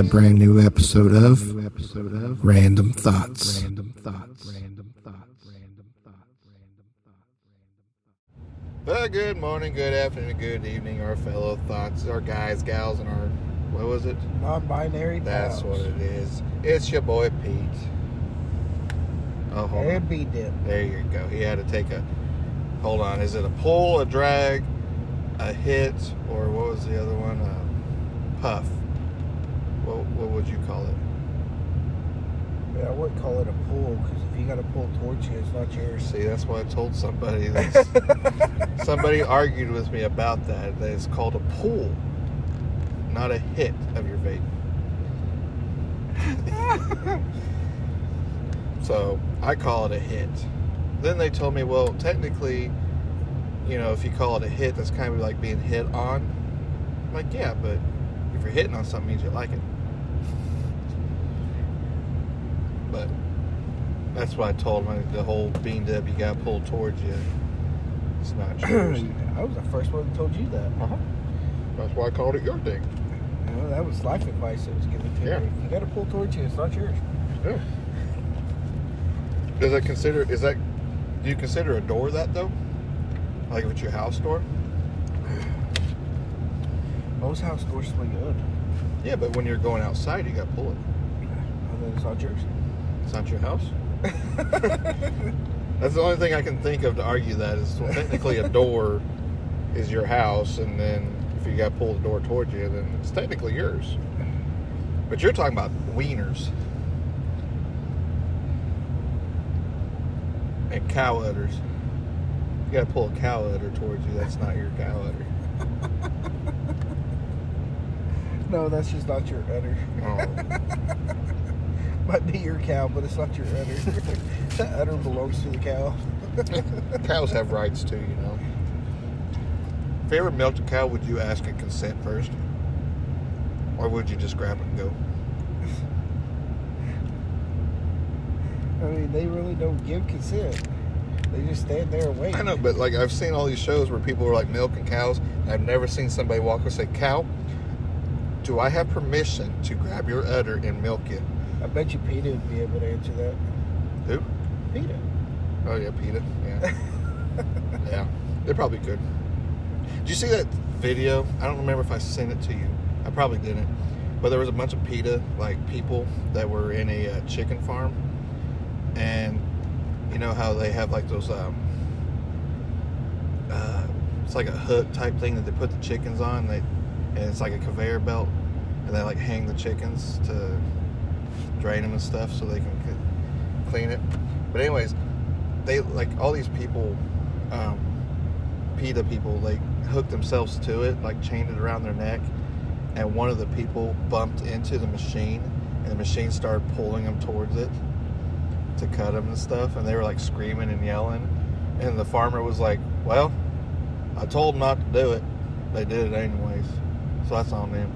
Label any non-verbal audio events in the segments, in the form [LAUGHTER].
a brand new episode of Random Thoughts. Well, good morning, good afternoon, good evening, our fellow thoughts, our guys, gals, and our what was it? Non-binary That's pals. what it is. It's your boy Pete. Oh, hold on. And B dip. There you go. He had to take a. Hold on. Is it a pull, a drag, a hit, or what was the other one? A puff. What, would you call it? Yeah, I wouldn't call it a pull because if you got to pull towards you, it's not yours. See, that's why I told somebody [LAUGHS] this. somebody argued with me about that. That it's called a pull, not a hit of your vape. [LAUGHS] so I call it a hit. Then they told me, well, technically, you know, if you call it a hit, that's kind of like being hit on. I'm like, yeah, but if you're hitting on something, it means you like it. But that's what I told him. The whole bean dip you got pulled towards you. It's not [CLEARS THROAT] yours. I was the first one that told you that. uh-huh. That's why I called it your thing. That was life advice that was given to Yeah. me. You got to pull towards you, it's not yours. Yeah. Does that consider? Is that? Do you consider a door that though? Like if it's your house door? Most house doors swing good. Yeah, but when you're going outside, you got to pull it. And then it's not yours. It's not your house. [LAUGHS] That's the only thing I can think of to argue that is well, technically a door is your house, and then if you got to pull the door towards you, then it's technically yours. But you're talking about wieners and cow udders. You got to pull a cow udder towards you. That's not your cow udder. [LAUGHS] No, that's just not your udder. Oh. Might be your cow, but it's not your udder. [LAUGHS] that udder belongs to the cow. [LAUGHS] Cows have rights too, you know. If you ever milked a cow, would you ask a consent first? Or would you just grab it and go? I mean, they really don't give consent. They just stand there and wait. I know, but like I've seen all these shows where people are like milking cows. And I've never seen somebody walk and say, Cow, do I have permission to grab your udder and milk it? I bet you Peter would be able to answer that. Who? Peter. Oh yeah, PETA. Yeah. [LAUGHS] yeah. They probably could. Did you see that video? I don't remember if I sent it to you. I probably didn't. But there was a bunch of PETA like people that were in a uh, chicken farm, and you know how they have like those um, uh, it's like a hook type thing that they put the chickens on. They and it's like a conveyor belt, and they like hang the chickens to drain them and stuff so they can clean it. But anyways, they like all these people, um, PETA people, they hooked themselves to it, like chained it around their neck, and one of the people bumped into the machine, and the machine started pulling them towards it to cut them and stuff, and they were like screaming and yelling, and the farmer was like, "Well, I told them not to do it, they did it anyways, so that's on them."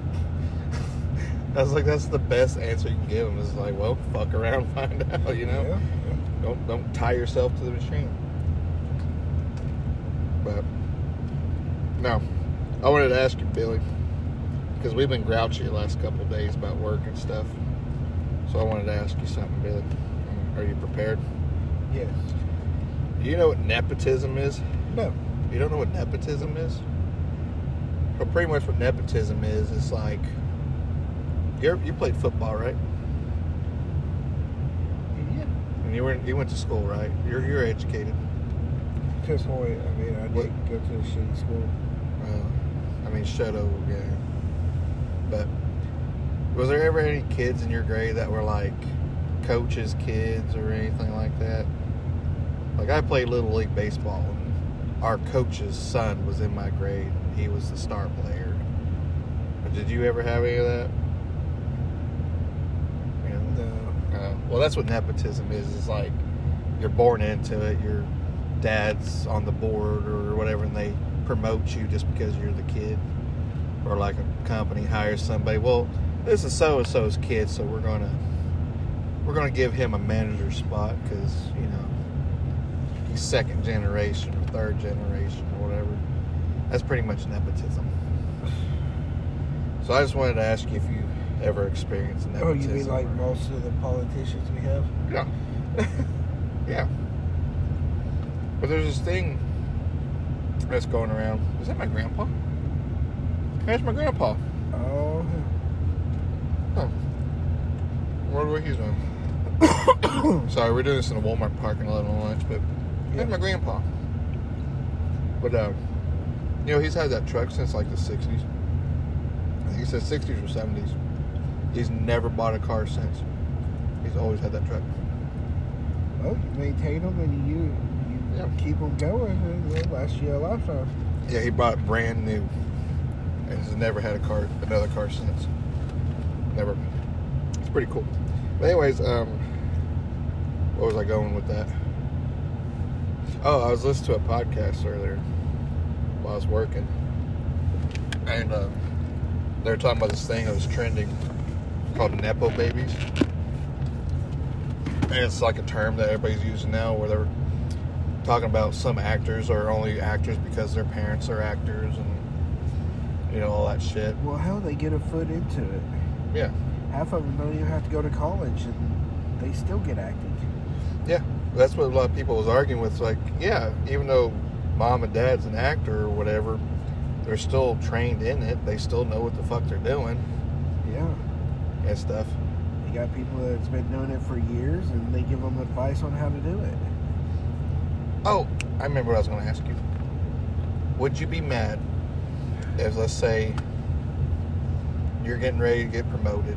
I was like, "That's the best answer you can give them." Is like, "Well, fuck around, [LAUGHS] find out," you know. Yeah. Don't don't tie yourself to the machine. But no, I wanted to ask you, Billy, because we've been grouchy the last couple of days about work and stuff. So I wanted to ask you something, Billy. Are you prepared? Yes. Do you know what nepotism is? No. You don't know what nepotism is? Well, pretty much what nepotism is, it's like you you played football, right? Yeah. And you were you went to school, right? You're you're educated. To a point. I mean, I What- did go to a shitty school. Uh, I mean, Shadow, yeah. But was there ever any kids in your grade that were like coaches' kids or anything like that? Like I played little league baseball, and our coach's son was in my grade. He was the star player. Did you ever have any of that? Yeah. No. Uh, well, that's what nepotism is. Is like you're born into it. Your dad's on the board or whatever, and they promote you just because you're the kid. Or like a company hires somebody. Well, this is so and so's kid, so we're gonna we're gonna give him a manager spot because you know he's second generation or third generation or whatever. That's pretty much nepotism. So I just wanted to ask you if you ever experienced Oh, you mean like most of the politicians we have? Yeah. [LAUGHS] yeah. But there's this thing that's going around. Is that my grandpa? That's my grandpa. Oh, Oh. What what he's doing? Sorry, we're doing this in a Walmart parking lot on lunch, but Yeah. that's my grandpa. But uh, you know, he's had that truck since like the '60s. I think he said '60s or '70s. He's never bought a car since. He's always had that truck. well, you maintain them and you you Yeah. keep them going, and they'll last you a lifetime. Yeah, he bought it brand new, and has never had a car, another car since. Never. It's pretty cool. But anyways, um, what was I going with that? Oh, I was listening to a podcast earlier while I was working, and uh, they were talking about this thing that was trending called nepo babies, and it's like a term that everybody's using now, where they're talking about some actors are only actors because their parents are actors and you know all that shit. Well, how they get a foot into it? Yeah, Half of them don't even have to go to college, and they still get acting. yeah. That's what a lot of people was arguing with. Like, yeah, even though mom and dad's an actor or whatever, they're still trained in it. They still know what the fuck they're doing Yeah, and stuff. you got people that's been doing it for years, and they give them advice on how to do it. Oh, I remember what I was going to ask you. Would you be mad if, let's say, you're getting ready to get promoted,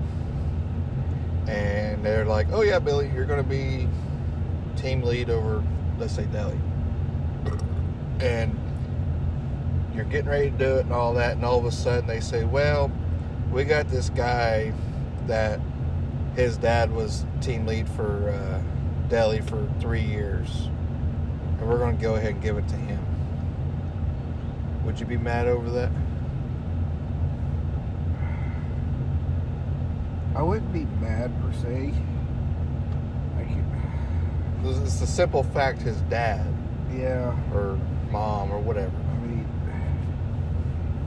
and they're like, "Oh yeah, Billy, you're going to be team lead over, let's say, deli," and you're getting ready to do it and all that, and all of a sudden they say, "Well, we got this guy that his dad was team lead for uh, deli for three years." and we're going to go ahead and give it to him. Would you be mad over that? I wouldn't be mad per se. It's it's the simple fact his dad yeah. or mom or whatever. I mean,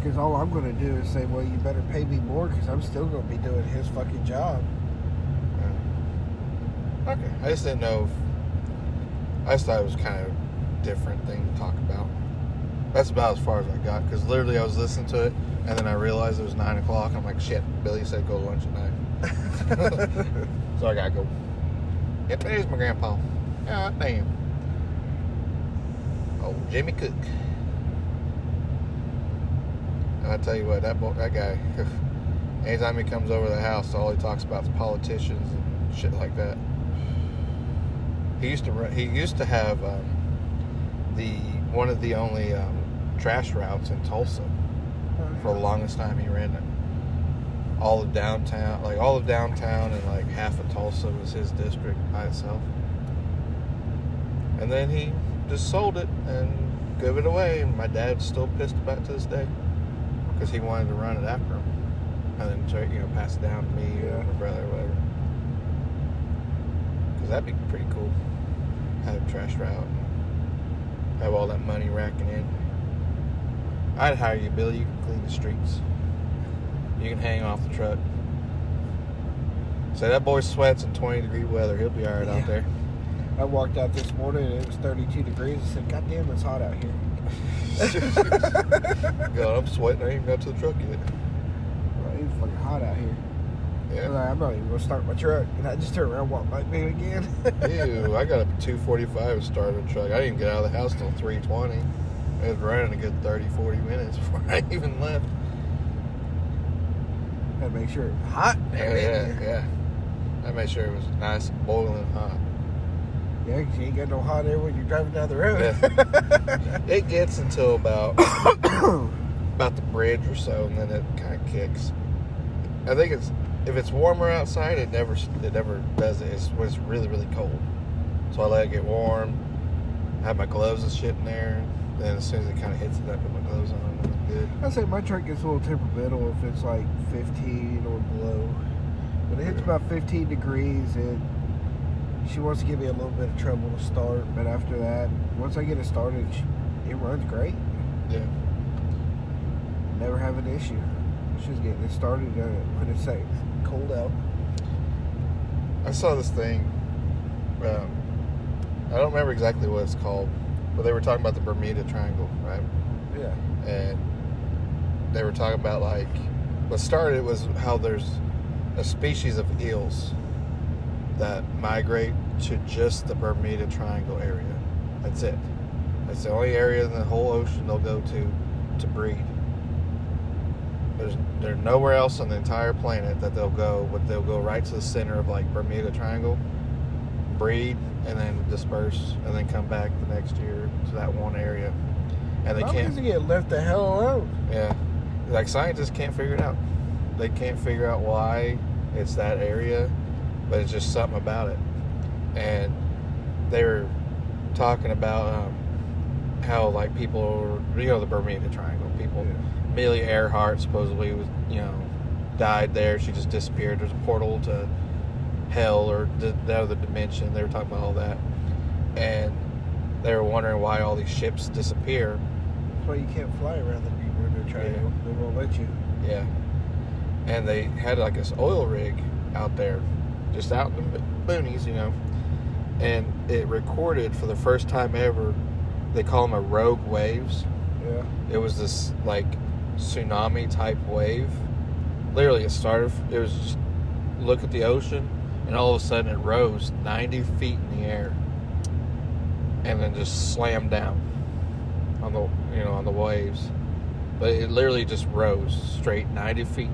because all I'm going to do is say, well, you better pay me more because I'm still going to be doing his fucking job. Yeah. Okay. I just didn't know if. I just thought it was kind of a different thing to talk about. That's about as far as I got because literally I was listening to it and then I realized it was 9 o'clock. I'm like, shit, Billy said go to lunch at 9. [LAUGHS] so I gotta go. Yep, there's my grandpa. God damn. Oh, Jimmy Cook. I tell you what, that boy, that guy. [LAUGHS] Anytime he comes over the house, all he talks about is politicians and shit like that. He used to he used to have um, the one of the only um, trash routes in Tulsa for the longest time. He ran it. All of downtown, like all of downtown, and like half of Tulsa was his district by itself. And then he just sold it and gave it away. And my dad's still pissed about to this day because he wanted to run it after him, and then you know pass it down to me or Yeah. my brother or whatever. Because that'd be pretty cool. Have a trash route. Have all that money racking in. I'd hire you, Billy. You can clean the streets. You can hang off the truck. Say that boy sweats in 20 degree weather. He'll be alright Yeah. out there. I walked out this morning and it was 32 degrees. I said, God damn, it's hot out here. [LAUGHS] God, I'm sweating. I ain't even got to the truck yet. Well, it's fucking hot out here. I Yeah. like, I'm not even to start my truck. And I just turn around and walked back in again. Ew, I got up [LAUGHS] at 245 and started the truck. I didn't even get out of the house till 320. It was running a good 30, 40 minutes [LAUGHS] before I even left. Had to make sure it was hot. Yeah, yeah, yeah. I made sure it was nice and boiling hot. Yeah, you ain't got no hot air when you're driving down the road. [LAUGHS] It gets until about about the bridge or so, and then it kind of kicks. I think it's if it's warmer outside, it never it never does it. It's when it's really really cold. So I let it get warm. I Have my gloves and shit in there. Then as soon as it kind of hits it, I put my gloves on. I'd say my truck gets a little temperamental if it's like 15 or below. When it hits about 15 degrees, it she wants to give me a little bit of trouble to start, but after that, once I get it started, it runs great. Yeah. Never have an issue. She's getting it started uh, when it's like cold out. I saw this thing. Um, I don't remember exactly what it's called, but they were talking about the Bermuda Triangle, right? Yeah. And they were talking about like what started was how there's a species of eels that migrate to just the Bermuda Triangle area. That's it. That's the only area in the whole ocean they'll go to to breed. There's there's nowhere else on the entire planet that they'll go, but they'll go right to the center of like Bermuda Triangle, breed, and then disperse, and then come back the next year to that one area. And they Why can't. does it get left the hell alone? Yeah. Like scientists can't figure it out. They can't figure out why it's that area, but it's just something about it. And they were talking about um, how like people, you know, the Bermuda Triangle. People, Amelia Earhart supposedly was, you know, died there. She just disappeared. There's a portal to hell or the, the other dimension. They were talking about all that, and they were wondering why all these ships disappear. That's why you can't fly around the Bermuda Triangle. They won't let you. Yeah. And they had like this oil rig out there, just out in the boonies, you know. And it recorded for the first time ever, they call them a rogue waves. Yeah. It was this like tsunami type wave. Literally, it started, it was just look at the ocean, and all of a sudden it rose 90 feet in the air and then just slammed down on the, you know, on the waves but it literally just rose straight 90 feet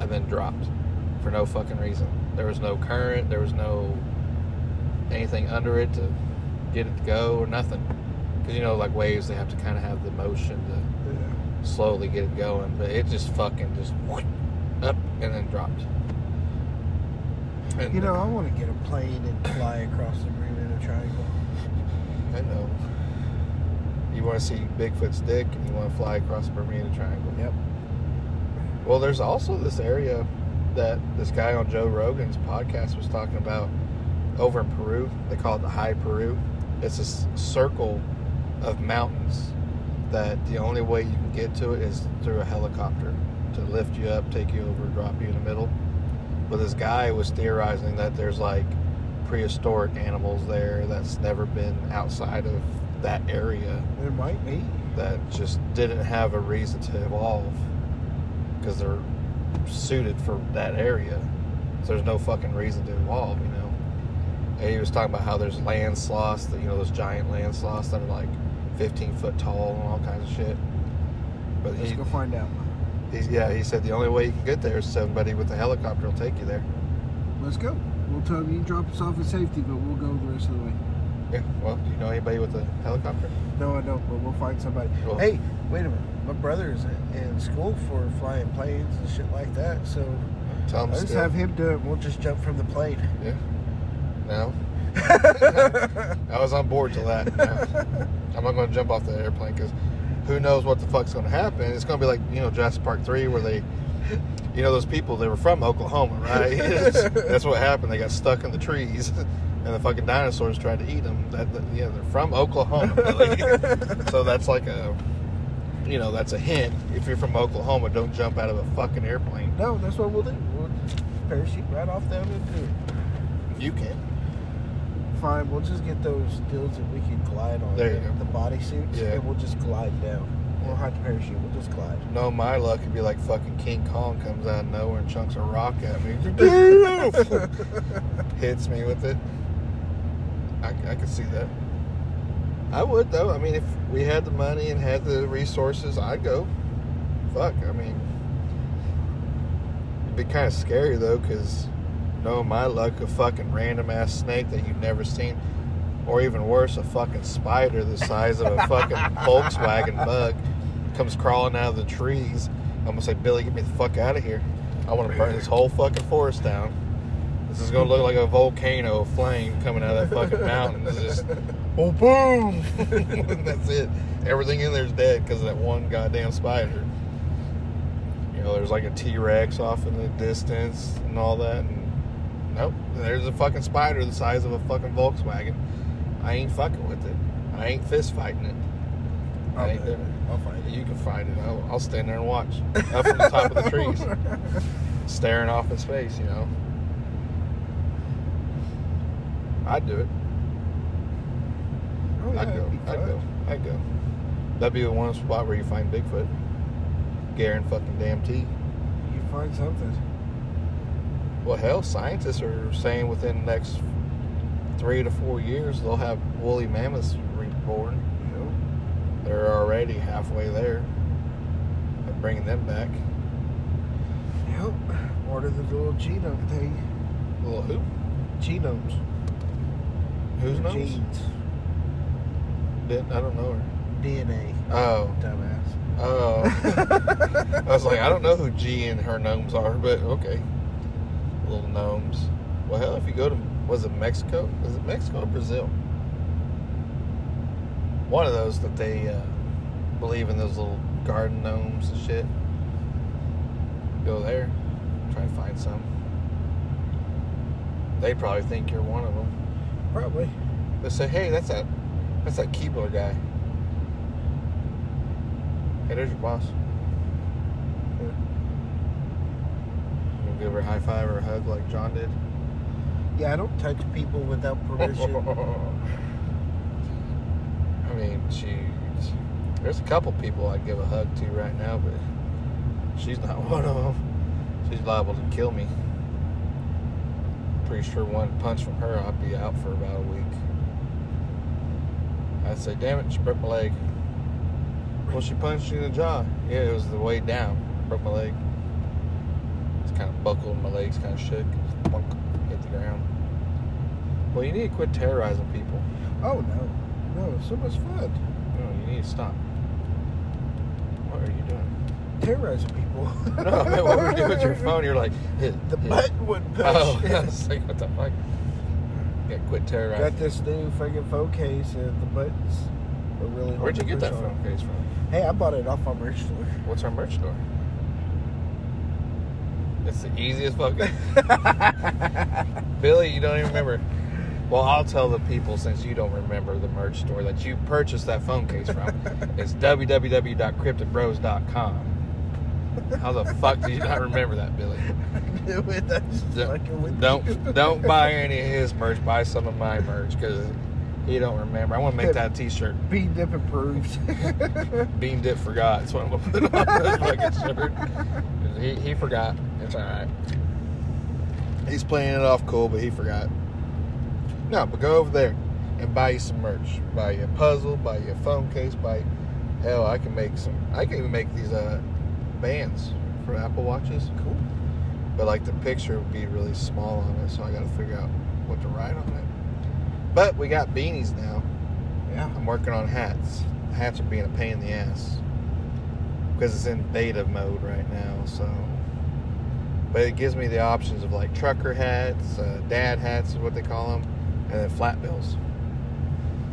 and then dropped for no fucking reason. There was no current, there was no anything under it to get it to go or nothing. Because you know, like waves, they have to kind of have the motion to Yeah. slowly get it going, but it just fucking just up and then dropped. And You know, I want to get a plane and fly across the Bermuda Triangle. I know. You want to see Bigfoot's dick and you want to fly across the Bermuda Triangle. Yep. Well, there's also this area that this guy on Joe Rogan's podcast was talking about over in Peru. They call it the High Peru. It's a s- circle of mountains that the only way you can get to it is through a helicopter to lift you up, take you over, drop you in the middle. But this guy was theorizing that there's like prehistoric animals there that's never been outside of that area There might be. that just didn't have a reason to evolve because they're suited for that area. So there's no fucking reason to evolve, you know. And he was talking about how there's land sloths, that you know those giant land sloths that are like 15 foot tall and all kinds of shit. But Let's he, go find out. he's, yeah, he said the only way you can get there is somebody with a helicopter will take you there. Let's go. We'll tell him you drop us off at safety, but we'll go the rest of the way. Yeah. Well, do you know anybody with a helicopter? No, I don't, but we'll find somebody. Cool. Hey, wait a minute. My brother's in- in school for flying planes and shit like that, so Tell I'll just still. have him do it. We'll just jump from the plane. Yeah. No. [LAUGHS] I was on board to that. No. I'm not going to jump off the airplane because who knows what the fuck's going to happen. It's going to be like, you know, Jurassic Park 3 where they, you know, those people, they were from Oklahoma, right? [LAUGHS] That's what happened. They got stuck in the trees [LAUGHS] and the fucking dinosaurs tried to eat them. That, that- yeah, they're from Oklahoma. Billy. so that's like a, you know, that's a hint. If you're from Oklahoma, don't jump out of a fucking airplane. No, that's what we'll do. We'll parachute right off down into it. You can. Fine, we'll just get those deals that we can glide on. There you the, go. The body suits, Yeah. and we'll just glide down. We'll have to parachute. We'll just glide. No, my luck would be like fucking King Kong comes out of nowhere and chunks a rock at me. [LAUGHS] [LAUGHS] Hits me with it. I, I could see that. I would though. I mean, if we had the money and had the resources, I'd go. Fuck. I mean, it'd be kind of scary though, because knowing my luck, a fucking random ass snake that you've never seen, or even worse, a fucking spider the size of a fucking [LAUGHS] Volkswagen bug comes crawling out of the trees. I'm gonna say, Billy, get me the fuck out of here. I want to burn this whole fucking forest down. This is gonna look like a volcano of flame coming out of that fucking mountain. It's just, oh boom! [LAUGHS] That's it. Everything in there's dead because of that one goddamn spider. You know, there's like a T Rex off in the distance and all that, and Nope. There's a fucking spider the size of a fucking Volkswagen. I ain't fucking with it. I ain't fist fighting it. I I'll, it. it. I'll fight it. You can fight it. I'll, I'll stand there and watch up from the top of the trees, [LAUGHS] staring off in space. You know. I'd do it. Oh, yeah, I'd go. I'd fun. go. I'd go. That'd be the one spot where you find Bigfoot. Garen fucking damn T. You find something. Well, hell, scientists are saying within the next three to four years they'll have woolly mammoths reborn. Know? They're already halfway there. They're bringing them back. Yep. Order the little genome thing. Little who? Genomes. Whose Their nose? Genes. Didn't, I don't know her. DNA. Oh. Dumbass. Oh. [LAUGHS] I was like, I don't know who G and her gnomes are, but okay. Little gnomes. Well, hell, if you go to, was it Mexico? Is it Mexico or Brazil? One of those that they uh, believe in those little garden gnomes and shit. Go there, try to find some. They probably think you're one of them. Probably. They say, hey, that's that, that's that Keebler guy. Hey, there's your boss. Yeah. You give her a high five or a hug like John did? Yeah, I don't touch people without permission. [LAUGHS] I mean, she. There's a couple people I'd give a hug to right now, but she's not [LAUGHS] one of them. She's liable to kill me. Pretty sure one punch from her, I'd be out for about a week. I'd say, damn it, she broke my leg. Well, she punched you in the jaw. Yeah, it was the way down. Broke my leg. It's kind of buckled, my legs kind of shook. Bonk, hit the ground. Well, you need to quit terrorizing people. oh no, no, it's so much fun. No, you need to stop. What are you doing? Terrorizing people. [LAUGHS] No, I meant what were you doing with your [LAUGHS] phone? You're like, hit, The hit. button would oh, [LAUGHS] push. Oh, I was like, what the fuck? Yeah, quit terrorizing. Got this new fucking phone case and the buttons are really hard Where'd you to get push that on. phone case from? Hey, I bought it off our merch store. What's our merch store? It's the easiest fucking. [LAUGHS] Billy, you don't even remember. Well, I'll tell the people since you don't remember the merch store that you purchased that phone case from. it's [LAUGHS] www.cryptidbros.com. How the fuck do you not remember that, Billy? [LAUGHS] I knew it. I fucking with. Don't [LAUGHS] don't buy any of his merch. Buy some of my merch because he don't remember. I want to make that T-shirt. Bean dip approved. [LAUGHS] Bean Dip forgot. That's what I'm gonna put on this fucking shirt. He, he forgot. It's all right. He's playing it off cool, but he forgot. No, but go over there and buy you some merch. Buy you a puzzle. Buy you a phone case. Buy hell, I can make some. I can even make these uh bands for Apple Watches. cool. But like the picture would be really small on it, so I got to figure out what to write on it. But we got beanies now. Yeah. I'm working on hats. Hats are being a pain in the ass because it's in beta mode right now. So, but it gives me the options of like trucker hats, uh, dad hats is what they call them, and then flat bills.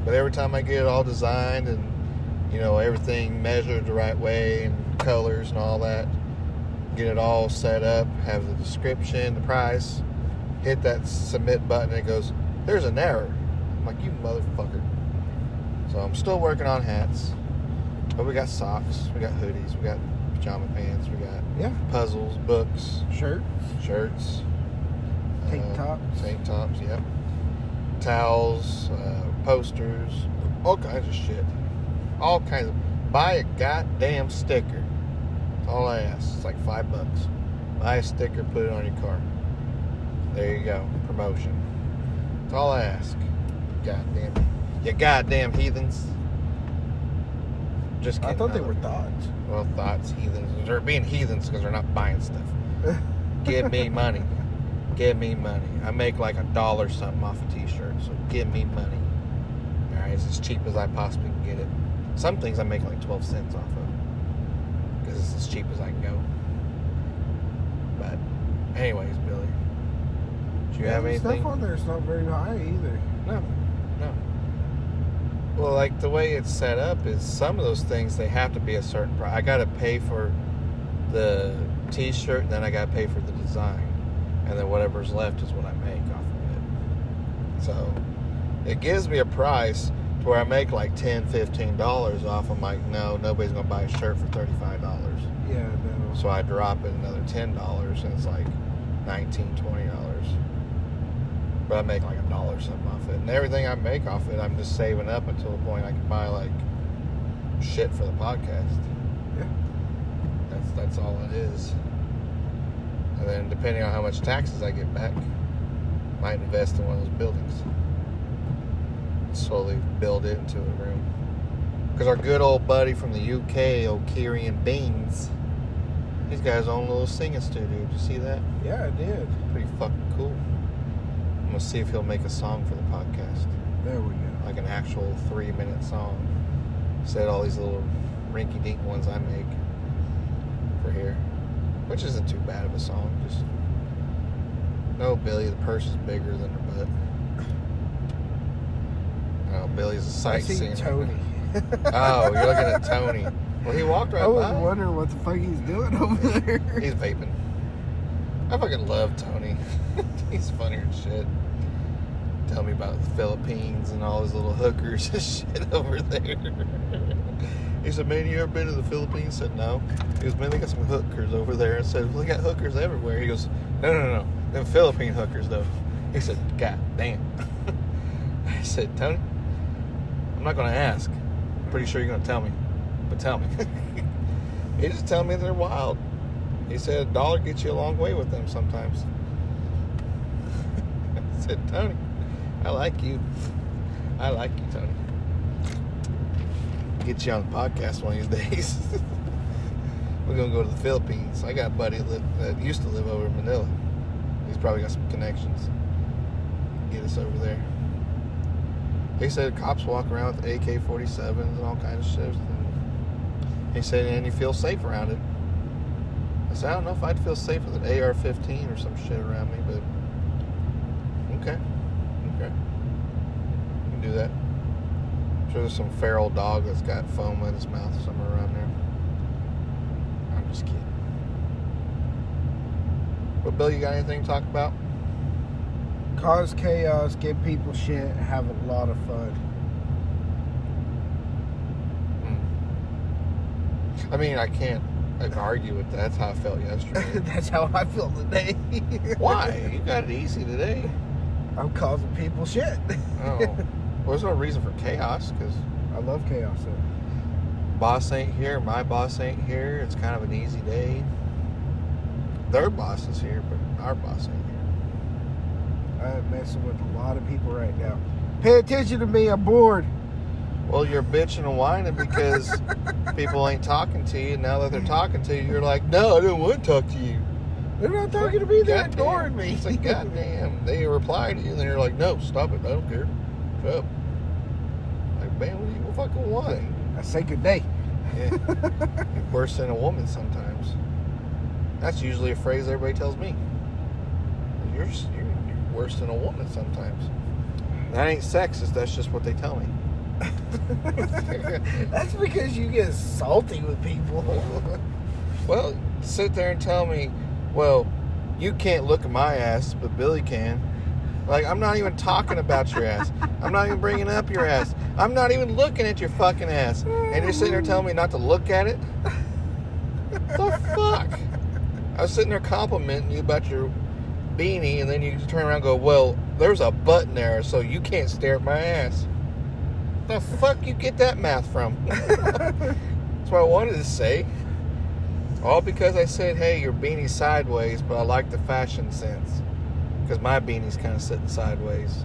But every time I get it all designed and you know everything measured the right way and colors and all that, get it all set up, have the description, the price, hit that submit button, and it goes, "There's an error." I'm like, "You motherfucker." So I'm still working on hats. But we got socks, we got hoodies, we got pajama pants, we got Yeah. puzzles, books, shirts, shirts, Tank uh, tops. tank tops, yep, towels, uh, posters, all kinds of shit, all kinds of. Buy a goddamn sticker. That's all I ask. It's like five bucks. Buy a sticker, put it on your car. There you go, promotion. That's all I ask. Goddamn, you goddamn heathens. Just I thought they were thoughts. well, thoughts, heathens. They're being heathens because they're not buying stuff. Give me [LAUGHS] money. Give me money. I make like a dollar something off a t-shirt, so give me money. All right, it's as cheap as I possibly can get it. Some things I make like 12 cents off of because it's as cheap as I can go. But, anyways, Billy, do you have the anything? Stuff on there is not very high either. No, no. Well, like the way it's set up is some of those things they have to be a certain price. I got to pay for the T-shirt, and then I got to pay for the design, and then whatever's left is what I make off of it. So it gives me a price to where I make like 10 $15 off. I'm like, no, nobody's going to buy a shirt for $35. Yeah, no. So I drop it another $10 and it's like 19 $20. But I make like a dollar something off it. And everything I make off it, I'm just saving up until the point I can buy like shit for the podcast. Yeah. That's that's all it is. And then depending on how much taxes I get back, might invest in one of those buildings. Slowly build it into a room. Because our good old buddy from the UK, Kieran Beans, he's got his own little singing studio. Did you see that? Yeah, I did. Pretty fucking cool. I'm gonna see if he'll make a song for the podcast. There we go. Like an actual three minute song. Instead of all these little rinky dink ones I make for here. Which isn't too bad of a song. Just no Billy, the purse is bigger than her butt. Billy's a sightseeing. Tony. [LAUGHS] Oh, you're looking at Tony. Well, he walked right I was by. wondering what the fuck he's doing over there. He's vaping. I fucking love Tony. [LAUGHS] He's funnier than shit. Tell me about the Philippines and all his little hookers and [LAUGHS] shit over there. he said, Man, you ever been to the Philippines? I said, No. He goes, Man, they got some hookers over there. I said, Well, they got hookers everywhere. He goes, No, no, no, no. Them Philippine hookers, though. He said, God damn. I said, Tony, I'm not going to ask. I'm pretty sure you're going to tell me. But tell me. [LAUGHS] he just tell me they're wild. He said a dollar gets you a long way with them sometimes. [LAUGHS] I said, Tony, I like you. I like you, Tony. Get you on the podcast one of these [LAUGHS] days. We're gonna go to the Philippines. I got a buddy that, that used to live over in Manila. He's probably got some connections. Get us over there. He said cops walk around with AK-47s and all kinds of shit. And he said, and you feel safe around it. I said, I don't know if I'd feel safe with an AR-15 or some shit around me, but okay, okay, you can do that. I'm sure there's some feral dog that's got foam in his mouth somewhere around there. I'm just kidding. But Bill, you got anything to talk about? Cause chaos, give people shit, have a lot of fun. I mean, I can't argue with that. That's how I felt yesterday. [LAUGHS] That's how I feel today. [LAUGHS] Why? You got it easy today. I'm causing people shit. Oh, well, there's no reason for chaos because I love chaos. Boss ain't here, my boss ain't here. It's kind of an easy day. Their boss is here, but our boss ain't. I'm messing with a lot of people right now. Pay attention to me. I'm bored. Well, you're bitching and whining because [LAUGHS] people ain't talking to you. And now that they're talking to you, you're like, no, I don't want to talk to you. They're not talking to me. They're ignoring me. It's like, goddamn. They reply to you, and then you're like, no, stop it. I don't care. Shut up. Like, man, what do you fucking want? I say good day. Yeah. [LAUGHS] Worse than a woman sometimes. That's usually a phrase everybody tells me. You're, you're worse than a woman sometimes. That ain't sexist. That's just what they tell me. [LAUGHS] That's because you get salty with people. [LAUGHS] Well, sit there and tell me, well, you can't look at my ass, but Billy can. Like, I'm not even talking about your ass. I'm not even bringing up your ass. I'm not even looking at your fucking ass. And you're sitting there telling me not to look at it? the fuck? I was sitting there complimenting you about your beanie, and then you turn around and go, well, there's a button there, so you can't stare at my ass. The fuck you get that math from? [LAUGHS] That's what I wanted to say. All because I said, hey, your beanie's sideways, but I like the fashion sense. Because my beanie's kind of sitting sideways.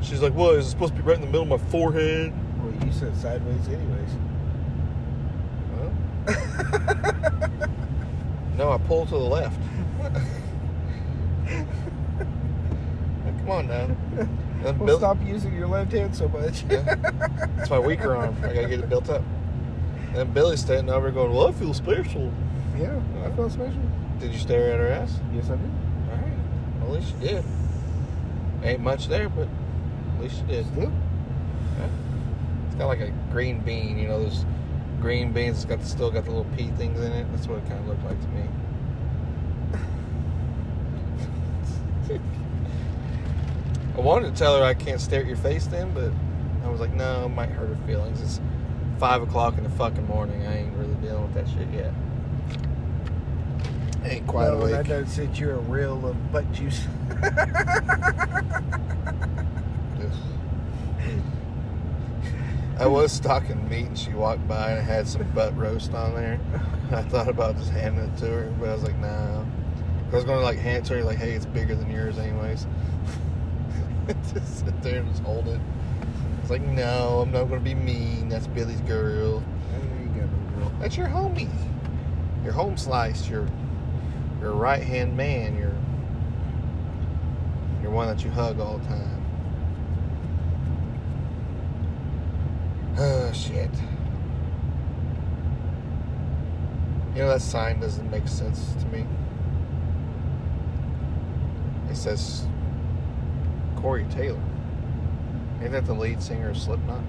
She's like, what, is it supposed to be right in the middle of my forehead? well, you said sideways, anyways. Well, [LAUGHS] no, I pull to the left. [LAUGHS] Come on now. [LAUGHS] Well, Bill- stop using your left hand so much. Yeah. It's my weaker arm. I gotta get it built up. And Billy's standing over going, well, I feel special. yeah, I feel special. Did you stare at her ass? Yes, I did. All right. Well, at least you did. Ain't much there, but at least you did. Still? It's got like a green bean, you know, those green beans. It's got the, still got the little pea things in it. That's what it kind of looked like to me. I wanted to tell her I can't stare at your face then, but I was like, no, it might hurt her feelings. It's five o'clock in the fucking morning. I ain't really dealing with that shit yet. Ain't quite no, awake. that doesn't sit you a reel of butt juice. [LAUGHS] I was stocking meat and she walked by and I had some butt roast on there. I thought about just handing it to her, but I was like, nah. I was going to like hand her, like, hey, it's bigger than yours, anyways. [LAUGHS] just sit there and just hold it. It's like, no, I'm not going to be mean. That's Billy's girl. Girl. That's your homie. Your home slice. Your your right hand man. Your your one that you hug all the time. Oh [SIGHS] shit. You know that sign doesn't make sense to me. It says Corey Taylor. Ain't that the lead singer of Slipknot?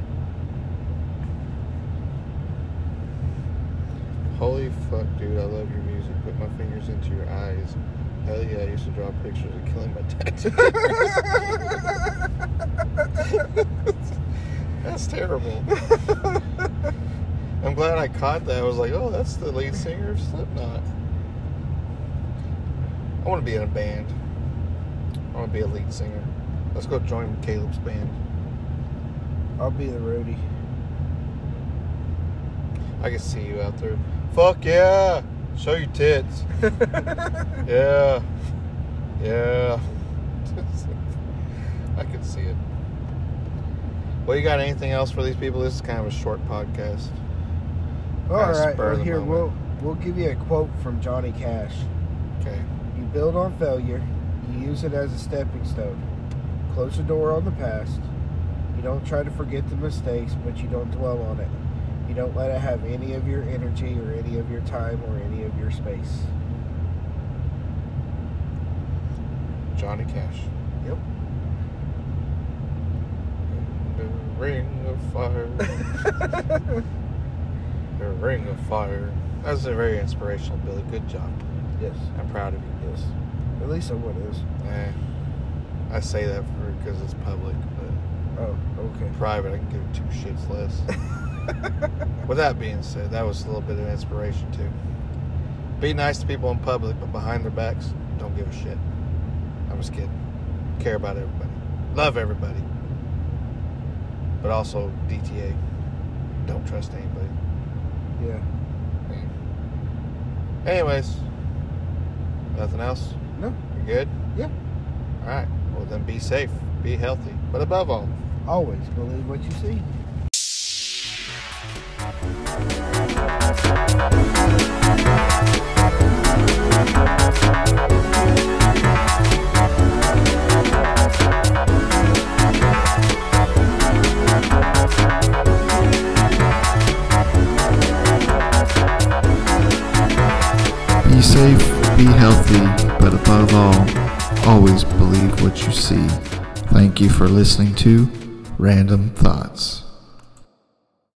Holy fuck, dude, I love your music. Put my fingers into your eyes. Hell yeah, I used to draw pictures of killing my dad. [LAUGHS] that's terrible. I'm glad I caught that. I was like, oh, that's the lead singer of Slipknot. I want to be in a band. Want to be a lead singer. Let's go join Caleb's band. I'll be the roadie. I can see you out there. Fuck yeah! Show your tits. [LAUGHS] yeah. Yeah. [LAUGHS] I can see it. Well, you got anything else for these people? This is kind of a short podcast. All right, well, here moment. we'll we'll give you a quote from Johnny Cash. Okay. You build on failure. You use it as a stepping stone. Close the door on the past. You don't try to forget the mistakes, but you don't dwell on it. You don't let it have any of your energy or any of your time or any of your space. Johnny Cash. Yep. The ring of fire. [LAUGHS] the ring of fire. That's a very inspirational, Billy. Good job. Yes. I'm proud of you. Yes. At least someone is. Eh, I say that for because it's public, but Oh, okay. private, I can give two shits less. [LAUGHS] With that being said, that was a little bit of inspiration too. Be nice to people in public, but behind their backs, don't give a shit. I'm just kidding. Care about everybody. Love everybody. But also DTA. Don't trust anybody. Yeah. Anyways, nothing else? No. You good? Yeah. All right. Well, then be safe, be healthy, but above all, Always believe what you see. You see. Thank you for listening to Random Thoughts.